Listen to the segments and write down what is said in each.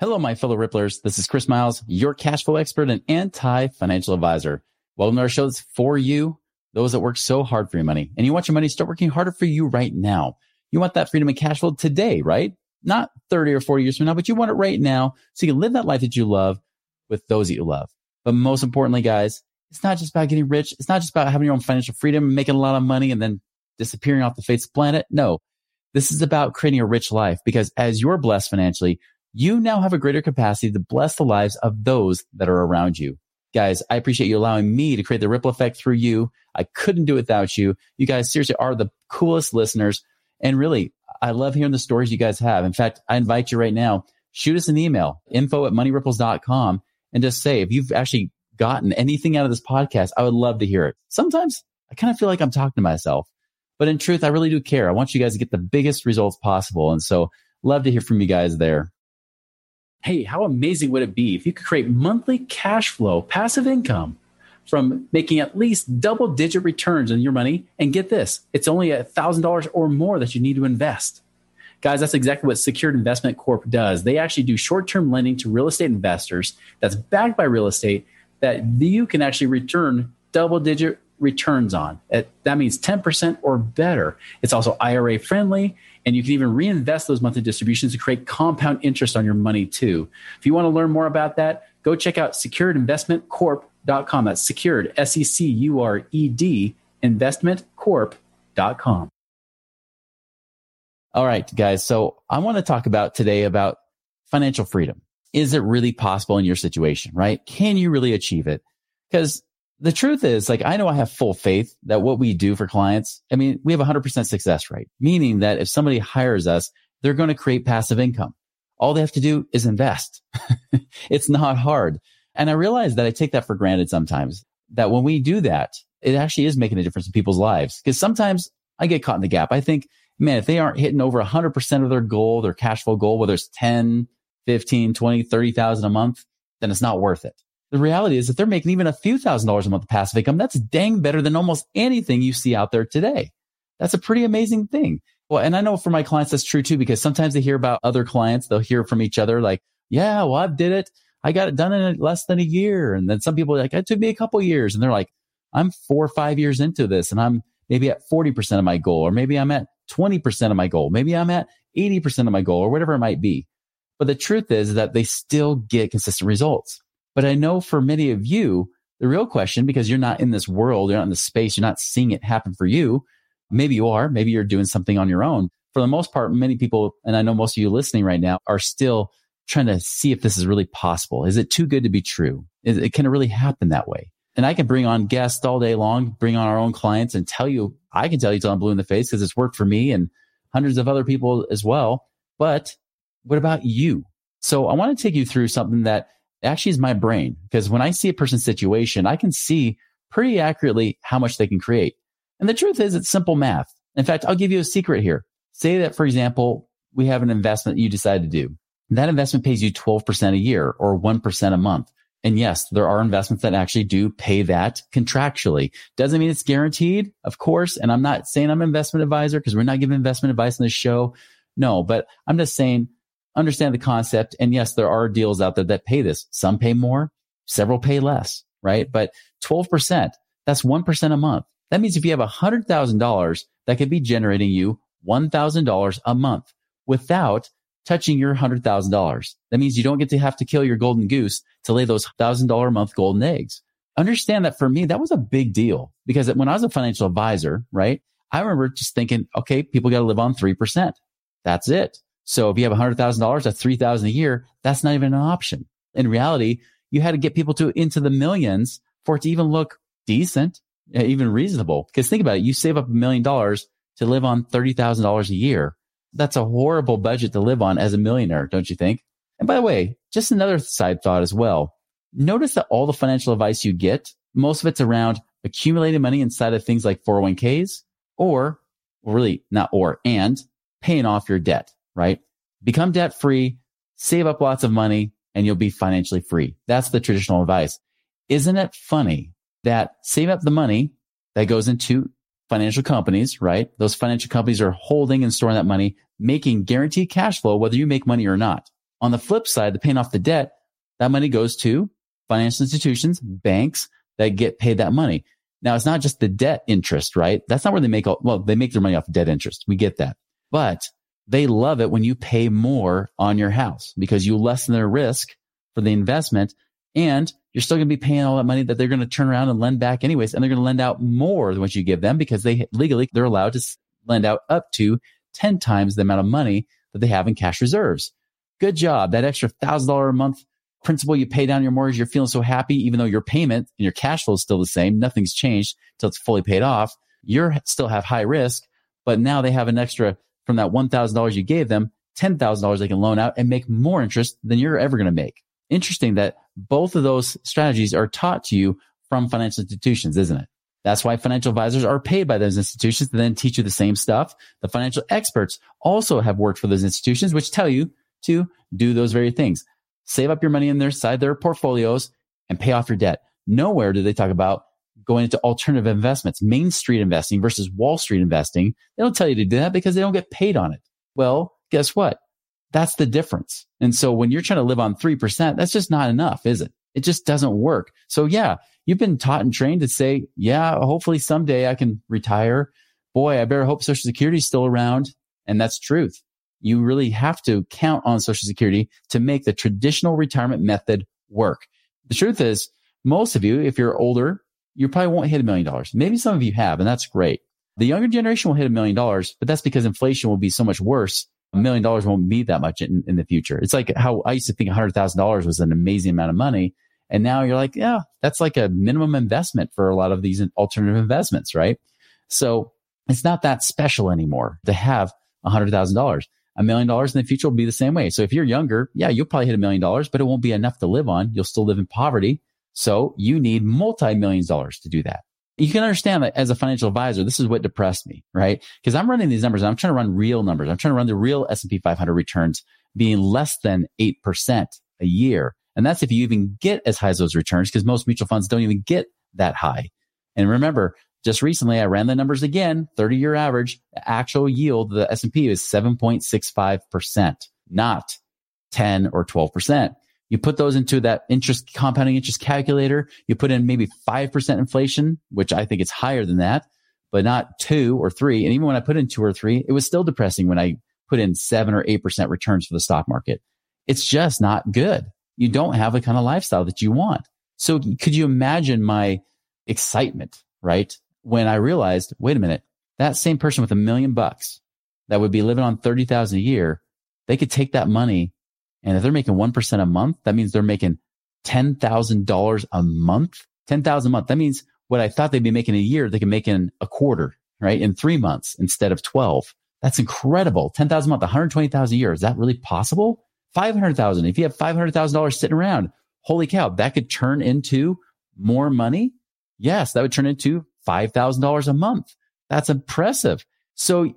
Hello, my fellow Ripplers. This is Chris Miles, your cash flow expert and anti financial advisor. Welcome to our show for you, those that work so hard for your money. And you want your money to start working harder for you right now. You want that freedom and cash flow today, right? Not 30 or 40 years from now, but you want it right now so you can live that life that you love with those that you love. But most importantly, guys, it's not just about getting rich. It's not just about having your own financial freedom, making a lot of money and then disappearing off the face of the planet. No, this is about creating a rich life because as you're blessed financially, you now have a greater capacity to bless the lives of those that are around you. Guys, I appreciate you allowing me to create the ripple effect through you. I couldn't do it without you. You guys seriously are the coolest listeners. And really, I love hearing the stories you guys have. In fact, I invite you right now, shoot us an email, info at moneyripples.com and just say, if you've actually gotten anything out of this podcast, I would love to hear it. Sometimes I kind of feel like I'm talking to myself, but in truth, I really do care. I want you guys to get the biggest results possible. And so love to hear from you guys there. Hey, how amazing would it be if you could create monthly cash flow, passive income from making at least double digit returns on your money? And get this, it's only a $1,000 or more that you need to invest. Guys, that's exactly what Secured Investment Corp does. They actually do short term lending to real estate investors that's backed by real estate that you can actually return double digit returns on. That means 10% or better. It's also IRA friendly, and you can even reinvest those monthly distributions to create compound interest on your money too. If you want to learn more about that, go check out securedinvestmentcorp.com. That's secured, S E C U R E D, investmentcorp.com. All right, guys. So I want to talk about today about financial freedom. Is it really possible in your situation, right? Can you really achieve it? Because the truth is, like, I know I have full faith that what we do for clients, I mean, we have a 100% success rate, meaning that if somebody hires us, they're going to create passive income. All they have to do is invest. it's not hard. And I realize that I take that for granted sometimes that when we do that, it actually is making a difference in people's lives. Cause sometimes I get caught in the gap. I think, man, if they aren't hitting over 100% of their goal, their cash flow goal, whether it's 10, 15, 20, 30,000 a month, then it's not worth it. The reality is that they're making even a few thousand dollars a month passive income. That's dang better than almost anything you see out there today. That's a pretty amazing thing. Well, and I know for my clients, that's true too, because sometimes they hear about other clients. They'll hear from each other like, yeah, well, I did it. I got it done in less than a year. And then some people like, it took me a couple years. And they're like, I'm four or five years into this and I'm maybe at 40% of my goal, or maybe I'm at 20% of my goal. Maybe I'm at 80% of my goal or whatever it might be. But the truth is that they still get consistent results. But I know for many of you, the real question, because you're not in this world, you're not in the space, you're not seeing it happen for you. Maybe you are, maybe you're doing something on your own. For the most part, many people, and I know most of you listening right now are still trying to see if this is really possible. Is it too good to be true? Is it, can it really happen that way? And I can bring on guests all day long, bring on our own clients and tell you, I can tell you till I'm blue in the face because it's worked for me and hundreds of other people as well. But what about you? So I want to take you through something that actually is my brain because when I see a person's situation, I can see pretty accurately how much they can create. And the truth is it's simple math. In fact, I'll give you a secret here. Say that, for example, we have an investment you decide to do. That investment pays you 12% a year or 1% a month. And yes, there are investments that actually do pay that contractually. Doesn't mean it's guaranteed, of course. And I'm not saying I'm an investment advisor because we're not giving investment advice on this show. No, but I'm just saying understand the concept. And yes, there are deals out there that pay this. Some pay more, several pay less, right? But 12%, that's 1% a month. That means if you have $100,000, that could be generating you $1,000 a month without touching your $100,000. That means you don't get to have to kill your golden goose to lay those $1,000 a month golden eggs. Understand that for me, that was a big deal because when I was a financial advisor, right? I remember just thinking, okay, people got to live on 3%. That's it. So if you have $100,000, that's 3000 a year. That's not even an option. In reality, you had to get people to into the millions for it to even look decent, eh, even reasonable. Because think about it. You save up a million dollars to live on $30,000 a year. That's a horrible budget to live on as a millionaire, don't you think? And by the way, just another side thought as well. Notice that all the financial advice you get, most of it's around accumulating money inside of things like 401ks or really not or and paying off your debt, right? Become debt free, save up lots of money and you'll be financially free. That's the traditional advice. Isn't it funny that save up the money that goes into financial companies, right? Those financial companies are holding and storing that money, making guaranteed cash flow, whether you make money or not. On the flip side, the paying off the debt, that money goes to financial institutions, banks that get paid that money. Now it's not just the debt interest, right? That's not where they make all, well, they make their money off debt interest. We get that, but they love it when you pay more on your house because you lessen their risk for the investment and you're still going to be paying all that money that they're going to turn around and lend back anyways. And they're going to lend out more than what you give them because they legally, they're allowed to lend out up to 10 times the amount of money that they have in cash reserves. Good job. That extra thousand dollar a month principal you pay down your mortgage, you're feeling so happy, even though your payment and your cash flow is still the same. Nothing's changed until it's fully paid off. You're still have high risk, but now they have an extra from that $1,000 you gave them, $10,000 they can loan out and make more interest than you're ever going to make. Interesting that both of those strategies are taught to you from financial institutions, isn't it? That's why financial advisors are paid by those institutions to then teach you the same stuff. The financial experts also have worked for those institutions, which tell you to do those very things. Save up your money in their side, their portfolios and pay off your debt. Nowhere do they talk about going into alternative investments, Main Street investing versus Wall Street investing. They don't tell you to do that because they don't get paid on it. Well, guess what? That's the difference. And so when you're trying to live on 3%, that's just not enough, is it? It just doesn't work. So yeah, you've been taught and trained to say, yeah, hopefully someday I can retire. Boy, I better hope social security is still around. And that's truth. You really have to count on social security to make the traditional retirement method work. The truth is most of you, if you're older, you probably won't hit a million dollars. Maybe some of you have, and that's great. The younger generation will hit a million dollars, but that's because inflation will be so much worse. A million dollars won't be that much in, in the future. It's like how I used to think $100,000 was an amazing amount of money. And now you're like, yeah, that's like a minimum investment for a lot of these alternative investments, right? So it's not that special anymore to have $100,000. A million dollars in the future will be the same way. So if you're younger, yeah, you'll probably hit a million dollars, but it won't be enough to live on. You'll still live in poverty. So you need multi millions dollars to do that. You can understand that as a financial advisor, this is what depressed me, right? Because I'm running these numbers. I'm trying to run real numbers. I'm trying to run the real S&P 500 returns being less than 8% a year. And that's if you even get as high as those returns, because most mutual funds don't even get that high. And remember, just recently I ran the numbers again, 30 year average, actual yield the S&P is 7.65%, not 10 or 12%. You put those into that interest compounding interest calculator. You put in maybe 5% inflation, which I think it's higher than that, but not two or three. And even when I put in two or three, it was still depressing when I put in seven or 8% returns for the stock market. It's just not good. You don't have the kind of lifestyle that you want. So could you imagine my excitement, right? When I realized, wait a minute, that same person with a million bucks that would be living on 30,000 a year, they could take that money and if they're making 1% a month, that means they're making $10,000 a month, 10,000 a month. That means what I thought they'd be making a year, they can make in a quarter, right? In three months instead of 12. That's incredible. 10,000 a month, 120,000 a year. Is that really possible? 500,000. If you have $500,000 sitting around, holy cow, that could turn into more money. Yes, that would turn into $5,000 a month. That's impressive. So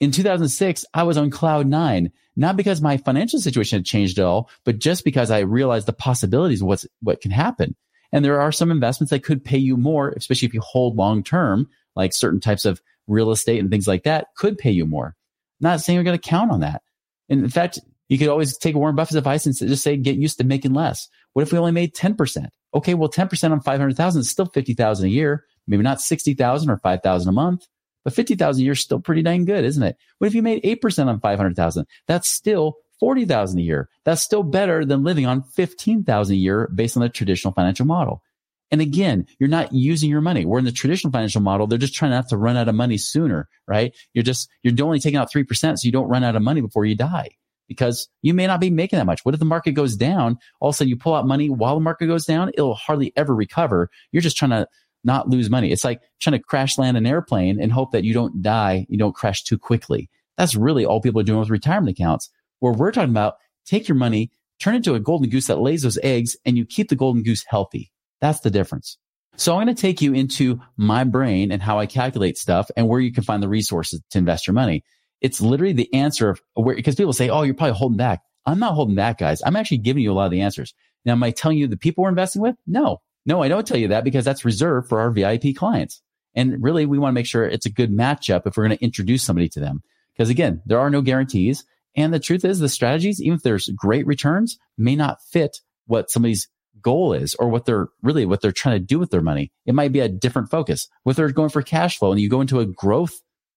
in 2006, I was on cloud nine, not because my financial situation had changed at all, but just because I realized the possibilities of what's, what can happen. And there are some investments that could pay you more, especially if you hold long term, like certain types of real estate and things like that could pay you more. not saying you're going to count on that. And in fact, you could always take Warren Buffett's advice and just say, get used to making less. What if we only made 10%? Okay. Well, 10% on 500,000 is still 50,000 a year, maybe not 60,000 or 5,000 a month. But 50,000 a year is still pretty dang good, isn't it? What if you made 8% on 500,000? That's still 40,000 a year. That's still better than living on 15,000 a year based on the traditional financial model. And again, you're not using your money. We're in the traditional financial model. They're just trying not to run out of money sooner, right? You're just, you're only taking out 3% so you don't run out of money before you die because you may not be making that much. What if the market goes down? All of a sudden you pull out money while the market goes down. It'll hardly ever recover. You're just trying to not lose money. It's like trying to crash land an airplane and hope that you don't die, you don't crash too quickly. That's really all people are doing with retirement accounts. Where we're talking about take your money, turn it into a golden goose that lays those eggs and you keep the golden goose healthy. That's the difference. So I'm going to take you into my brain and how I calculate stuff and where you can find the resources to invest your money. It's literally the answer of where, because people say, Oh, you're probably holding back. I'm not holding back, guys. I'm actually giving you a lot of the answers. Now, am I telling you the people we're investing with? No, no, I don't tell you that because that's reserved for our VIP clients. And really, we want to make sure it's a good matchup if we're going to introduce somebody to them. Because again, there are no guarantees. And the truth is the strategies, even if there's great returns, may not fit what somebody's goal is or what they're really what they're trying to do with their money. It might be a different focus. What they're going for cash flow and you go into a growth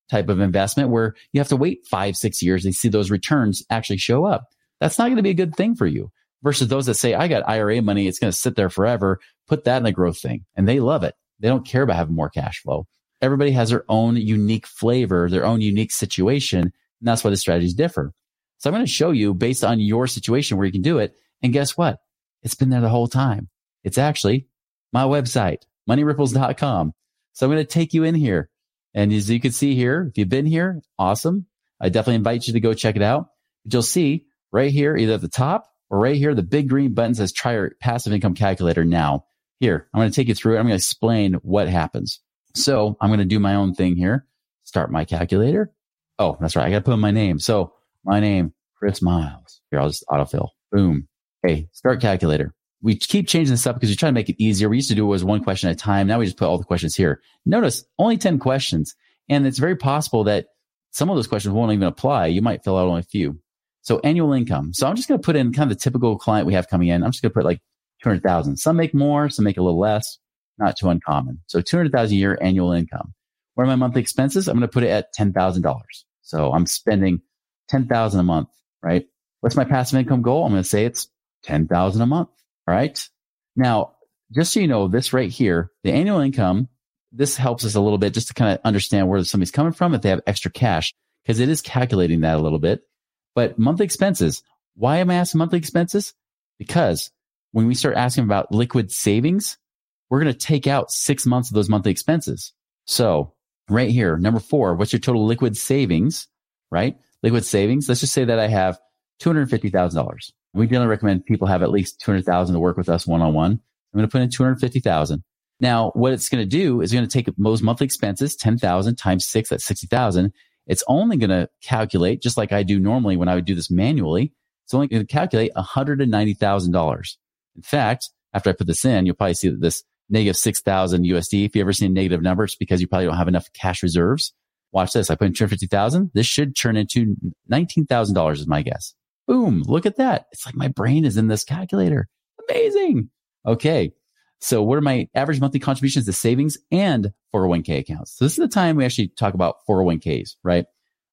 type of investment where you have to wait five, six years and see those returns actually show up. That's not going to be a good thing for you versus those that say, I got IRA money. It's going to sit there forever. Put that in the growth thing and they love it. They don't care about having more cash flow. Everybody has their own unique flavor, their own unique situation. And that's why the strategies differ. So I'm going to show you based on your situation where you can do it. And guess what? It's been there the whole time. It's actually my website, moneyripples.com. So I'm going to take you in here. And as you can see here, if you've been here, awesome. I definitely invite you to go check it out. But you'll see right here, either at the top right here, the big green button says try your passive income calculator now. Here, I'm going to take you through it. I'm going to explain what happens. So I'm going to do my own thing here. Start my calculator. Oh, that's right. I got to put in my name. So my name, Chris Miles. Here, I'll just autofill. Boom. Hey, start calculator. We keep changing this up because we try to make it easier. We used to do it was one question at a time. Now we just put all the questions here. Notice only 10 questions. And it's very possible that some of those questions won't even apply. You might fill out only a few. So annual income. So I'm just going to put in kind of the typical client we have coming in. I'm just going to put like 200,000. Some make more, some make a little less, not too uncommon. So 200,000 a year annual income. What are my monthly expenses? I'm going to put it at $10,000. So I'm spending 10,000 a month, right? What's my passive income goal? I'm going to say it's 10,000 a month. All right. Now, just so you know, this right here, the annual income, this helps us a little bit just to kind of understand where somebody's coming from if they have extra cash, because it is calculating that a little bit. But monthly expenses, why am I asking monthly expenses? Because when we start asking about liquid savings, we're going to take out six months of those monthly expenses. So right here, number four, what's your total liquid savings, right? Liquid savings. Let's just say that I have $250,000. We generally recommend people have at least 200,000 to work with us one on one. I'm going to put in 250,000. Now, what it's going to do is going to take those monthly expenses, 10,000 times six, that's 60,000. It's only going to calculate, just like I do normally when I would do this manually, it's only going to calculate $190,000. In fact, after I put this in, you'll probably see that this negative 6,000 USD, if you ever see a negative number, it's because you probably don't have enough cash reserves. Watch this. I put in 250,000. This should turn into $19,000 is my guess. Boom. Look at that. It's like my brain is in this calculator. Amazing. Okay. So what are my average monthly contributions to savings and 401k accounts? So this is the time we actually talk about 401ks, right?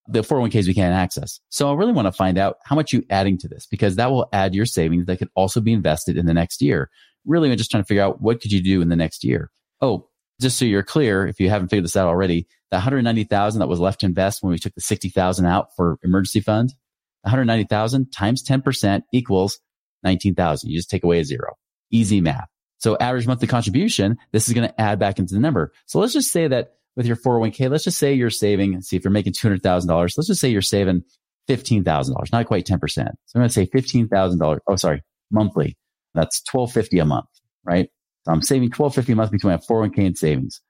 The 401ks we can't access. So I really want to find out how much you're adding to this because that will add your savings that could also be invested in the next year. Really, I'm just trying to figure out what could you do in the next year. Oh, just so you're clear, if you haven't figured this out already, the 190,000 that was left to invest when we took the 60,000 out for emergency fund, 190,000 times 10% equals 19,000. You just take away a zero. Easy math. So average monthly contribution, this is going to add back into the number. So let's just say that with your 401k, let's just say you're saving, see if you're making $200,000. Let's just say you're saving $15,000, not quite 10%. So I'm going to say $15,000. Oh, sorry, monthly. That's 1250 a month, right? So I'm saving 1250 a month between my 401k and savings.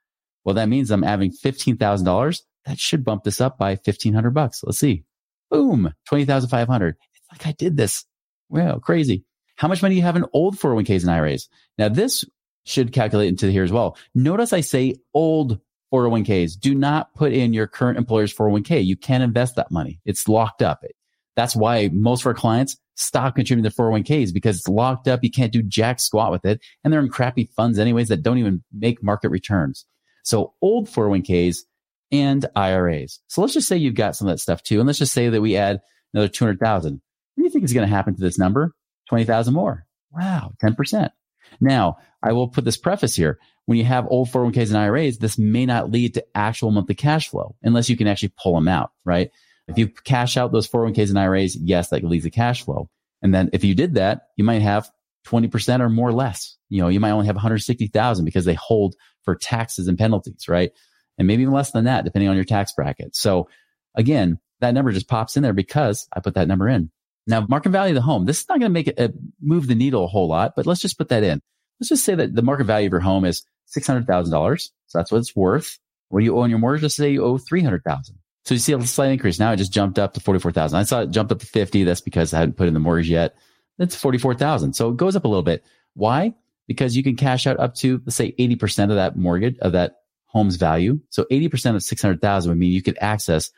Well, that means I'm having $15,000. That should bump this up by 1500 bucks. Let's see. Boom, 20,500. It's like I did this. Wow, crazy. How much money do you have in old 401ks and IRAs? Now this should calculate into here as well. Notice I say old 401ks. Do not put in your current employer's 401k. You can't invest that money. It's locked up. That's why most of our clients stop contributing to 401ks because it's locked up. You can't do jack squat with it. And they're in crappy funds anyways that don't even make market returns. So old 401ks and IRAs. So let's just say you've got some of that stuff too. And let's just say that we add another 200,000. What do you think is going to happen to this number? 20,000 more. Wow. 10%. Now I will put this preface here. When you have old 401ks and IRAs, this may not lead to actual monthly cash flow unless you can actually pull them out, right? If you cash out those 401ks and IRAs, yes, that leads to cash flow. And then if you did that, you might have 20% or more less. You know, you might only have 160,000 because they hold for taxes and penalties, right? and maybe even less than that, depending on your tax bracket. So again, that number just pops in there because I put that number in. Now, market value of the home, this is not going to make it uh, move the needle a whole lot, but let's just put that in. Let's just say that the market value of your home is $600,000. So that's what it's worth. What do you owe on your mortgage? Let's say you owe 300,000. So you see a slight increase. Now it just jumped up to 44,000. I saw it jumped up to 50. That's because I hadn't put in the mortgage yet. That's 44,000. So it goes up a little bit. Why? Because you can cash out up to, let's say 80% of that mortgage, of that home's value. So 80% of 600,000 would mean you could access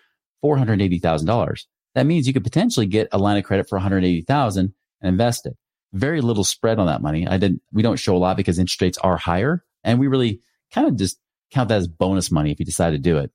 $480,000. That means you could potentially get a line of credit for 180,000 and invest it. Very little spread on that money. I didn't, we don't show a lot because interest rates are higher and we really kind of just count that as bonus money if you decide to do it.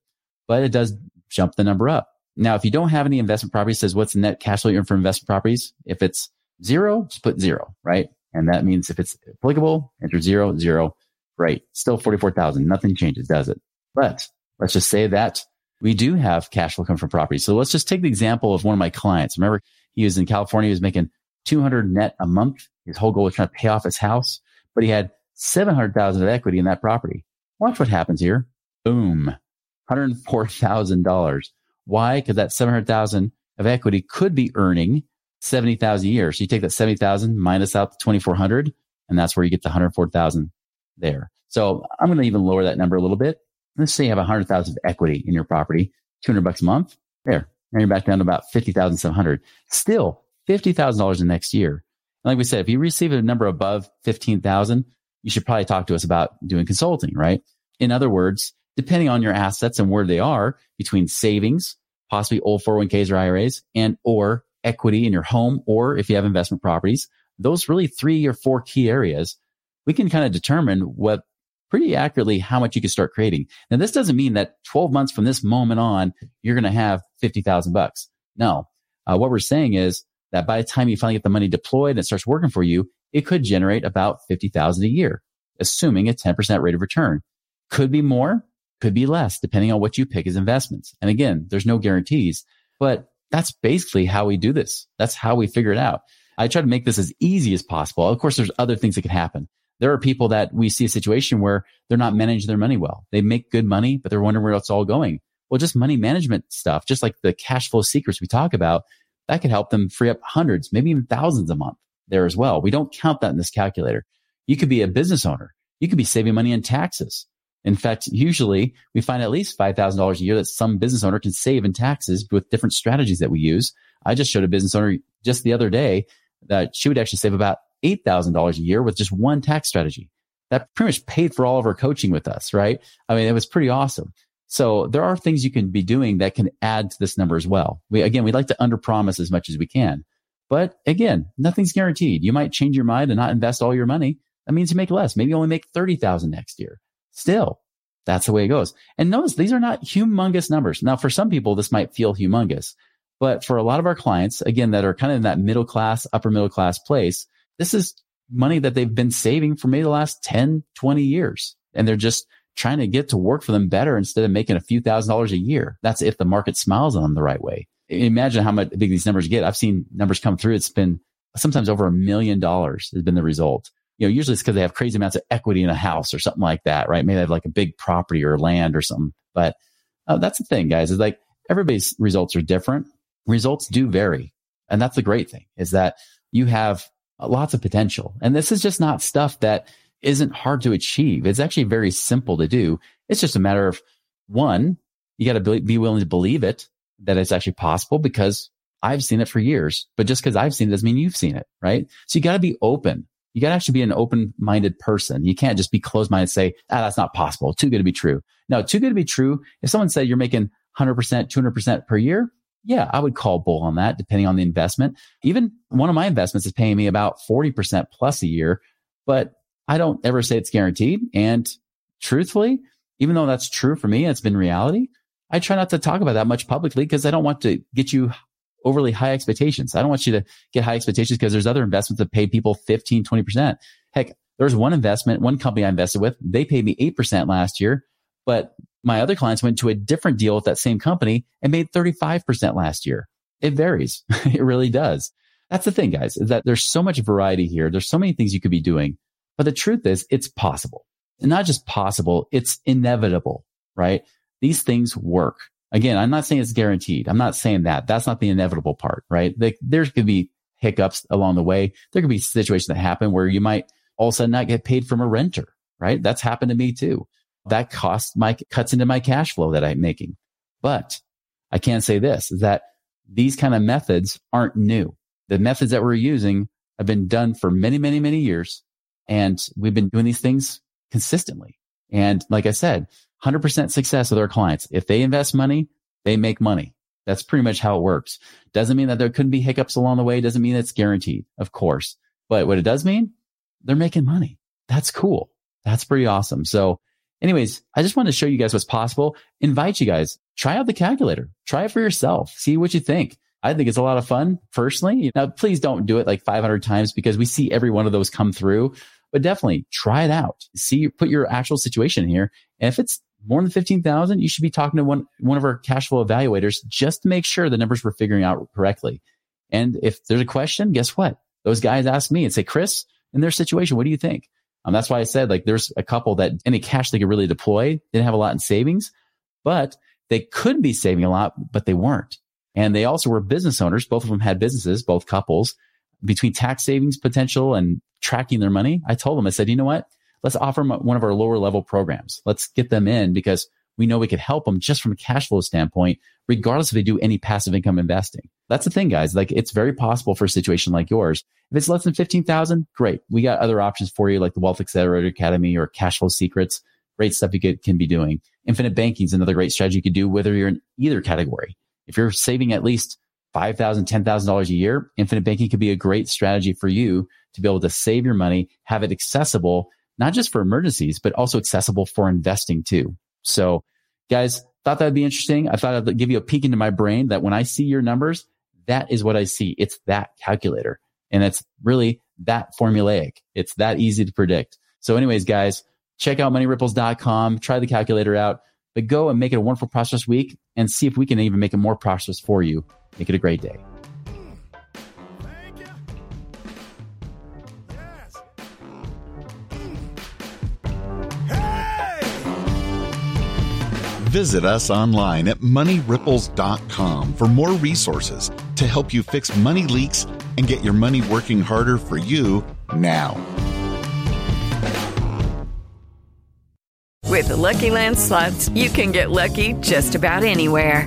But it does jump the number up. Now, if you don't have any investment properties, says what's the net cash flow you earn from investment properties? If it's zero, just put zero, right? And that means if it's applicable, enter zero, zero, right? Still 44,000. Nothing changes, does it? But let's just say that we do have cash flow come from property. So let's just take the example of one of my clients. Remember, he was in California. He was making 200 net a month. His whole goal was trying to pay off his house, but he had 700,000 of equity in that property. Watch what happens here. Boom. $104,000. Why? Because that 700,000 of equity could be earning 70,000 a year. So you take that 70,000 minus out the 2,400 and that's where you get the 104,000 there. So I'm going to even lower that number a little bit. Let's say you have 100,000 of equity in your property, 200 bucks a month. There. Now you're back down to about 50,700. Still $50,000 in next year. And like we said, if you receive a number above 15,000, you should probably talk to us about doing consulting, right? In other words, depending on your assets and where they are between savings, possibly old 401ks or IRAs and or equity in your home, or if you have investment properties, those really three or four key areas, we can kind of determine what pretty accurately how much you can start creating. Now, this doesn't mean that 12 months from this moment on, you're going to have 50,000 bucks. No, uh, what we're saying is that by the time you finally get the money deployed and it starts working for you, it could generate about 50,000 a year, assuming a 10% rate of return. Could be more, could be less, depending on what you pick as investments. And again, there's no guarantees, but that's basically how we do this. That's how we figure it out. I try to make this as easy as possible. Of course, there's other things that can happen. There are people that we see a situation where they're not managing their money well. They make good money, but they're wondering where it's all going. Well, just money management stuff, just like the cash flow secrets we talk about, that could help them free up hundreds, maybe even thousands a month there as well. We don't count that in this calculator. You could be a business owner. You could be saving money in taxes. In fact, usually we find at least $5,000 a year that some business owner can save in taxes with different strategies that we use. I just showed a business owner just the other day that she would actually save about $8,000 a year with just one tax strategy. That pretty much paid for all of her coaching with us, right? I mean, it was pretty awesome. So there are things you can be doing that can add to this number as well. We, again, we'd like to under promise as much as we can. But again, nothing's guaranteed. You might change your mind and not invest all your money. That means you make less. Maybe you only make 30,000 next year. Still, that's the way it goes. And notice these are not humongous numbers. Now, for some people, this might feel humongous, but for a lot of our clients, again, that are kind of in that middle class, upper middle class place, this is money that they've been saving for maybe the last 10, 20 years. And they're just trying to get to work for them better instead of making a few thousand dollars a year. That's if the market smiles on them the right way. Imagine how much big these numbers get. I've seen numbers come through. It's been sometimes over a million dollars has been the result you know, usually it's because they have crazy amounts of equity in a house or something like that, right? Maybe they have like a big property or land or something. But uh, that's the thing, guys, is like everybody's results are different. Results do vary. And that's the great thing is that you have lots of potential. And this is just not stuff that isn't hard to achieve. It's actually very simple to do. It's just a matter of one, you got to be willing to believe it that it's actually possible because I've seen it for years. But just because I've seen it doesn't mean you've seen it, right? So you got to be open you got to actually be an open minded person. You can't just be closed minded and say, ah, that's not possible. Too good to be true. No, too good to be true. If someone said you're making 100%, 200% per year, yeah, I would call bull on that depending on the investment. Even one of my investments is paying me about 40% plus a year, but I don't ever say it's guaranteed. And truthfully, even though that's true for me, it's been reality. I try not to talk about that much publicly because I don't want to get you overly high expectations. I don't want you to get high expectations because there's other investments that pay people 15, 20%. Heck, there's one investment, one company I invested with. They paid me 8% last year, but my other clients went to a different deal with that same company and made 35% last year. It varies. it really does. That's the thing, guys, is that there's so much variety here. There's so many things you could be doing, but the truth is it's possible and not just possible. It's inevitable, right? These things work. Again, I'm not saying it's guaranteed. I'm not saying that. That's not the inevitable part, right? Like, there could be hiccups along the way. There could be situations that happen where you might all of a sudden not get paid from a renter, right? That's happened to me too. That costs my cuts into my cash flow that I'm making. But I can say this is that these kind of methods aren't new. The methods that we're using have been done for many, many, many years. And we've been doing these things consistently. And like I said, 100% success with our clients. If they invest money, they make money. That's pretty much how it works. Doesn't mean that there couldn't be hiccups along the way. Doesn't mean it's guaranteed, of course. But what it does mean, they're making money. That's cool. That's pretty awesome. So anyways, I just want to show you guys what's possible. Invite you guys, try out the calculator, try it for yourself, see what you think. I think it's a lot of fun personally. Now, please don't do it like 500 times because we see every one of those come through, but definitely try it out. See, put your actual situation here. And if it's more than 15,000, you should be talking to one, one of our cash flow evaluators just to make sure the numbers we're figuring out correctly. And if there's a question, guess what? Those guys ask me and say, Chris, in their situation, what do you think? Um, that's why I said like there's a couple that any cash they could really deploy didn't have a lot in savings, but they could be saving a lot, but they weren't. And they also were business owners. Both of them had businesses, both couples between tax savings potential and tracking their money. I told them, I said, you know what? let's offer them one of our lower level programs. Let's get them in because we know we could help them just from a cash flow standpoint, regardless if they do any passive income investing. That's the thing, guys. Like it's very possible for a situation like yours. If it's less than 15,000, great. We got other options for you, like the Wealth Accelerator Academy or Cash Flow Secrets. Great stuff you could, can be doing. Infinite banking is another great strategy you could do, whether you're in either category. If you're saving at least $5,000, $10,000 a year, infinite banking could be a great strategy for you to be able to save your money, have it accessible not just for emergencies, but also accessible for investing too. So guys, thought that'd be interesting. I thought I'd give you a peek into my brain that when I see your numbers, that is what I see. It's that calculator and it's really that formulaic. It's that easy to predict. So anyways, guys, check out moneyripples.com, try the calculator out, but go and make it a wonderful prosperous week and see if we can even make it more prosperous for you. Make it a great day. Visit us online at moneyripples.com for more resources to help you fix money leaks and get your money working harder for you now. With the Lucky Land slots, you can get lucky just about anywhere.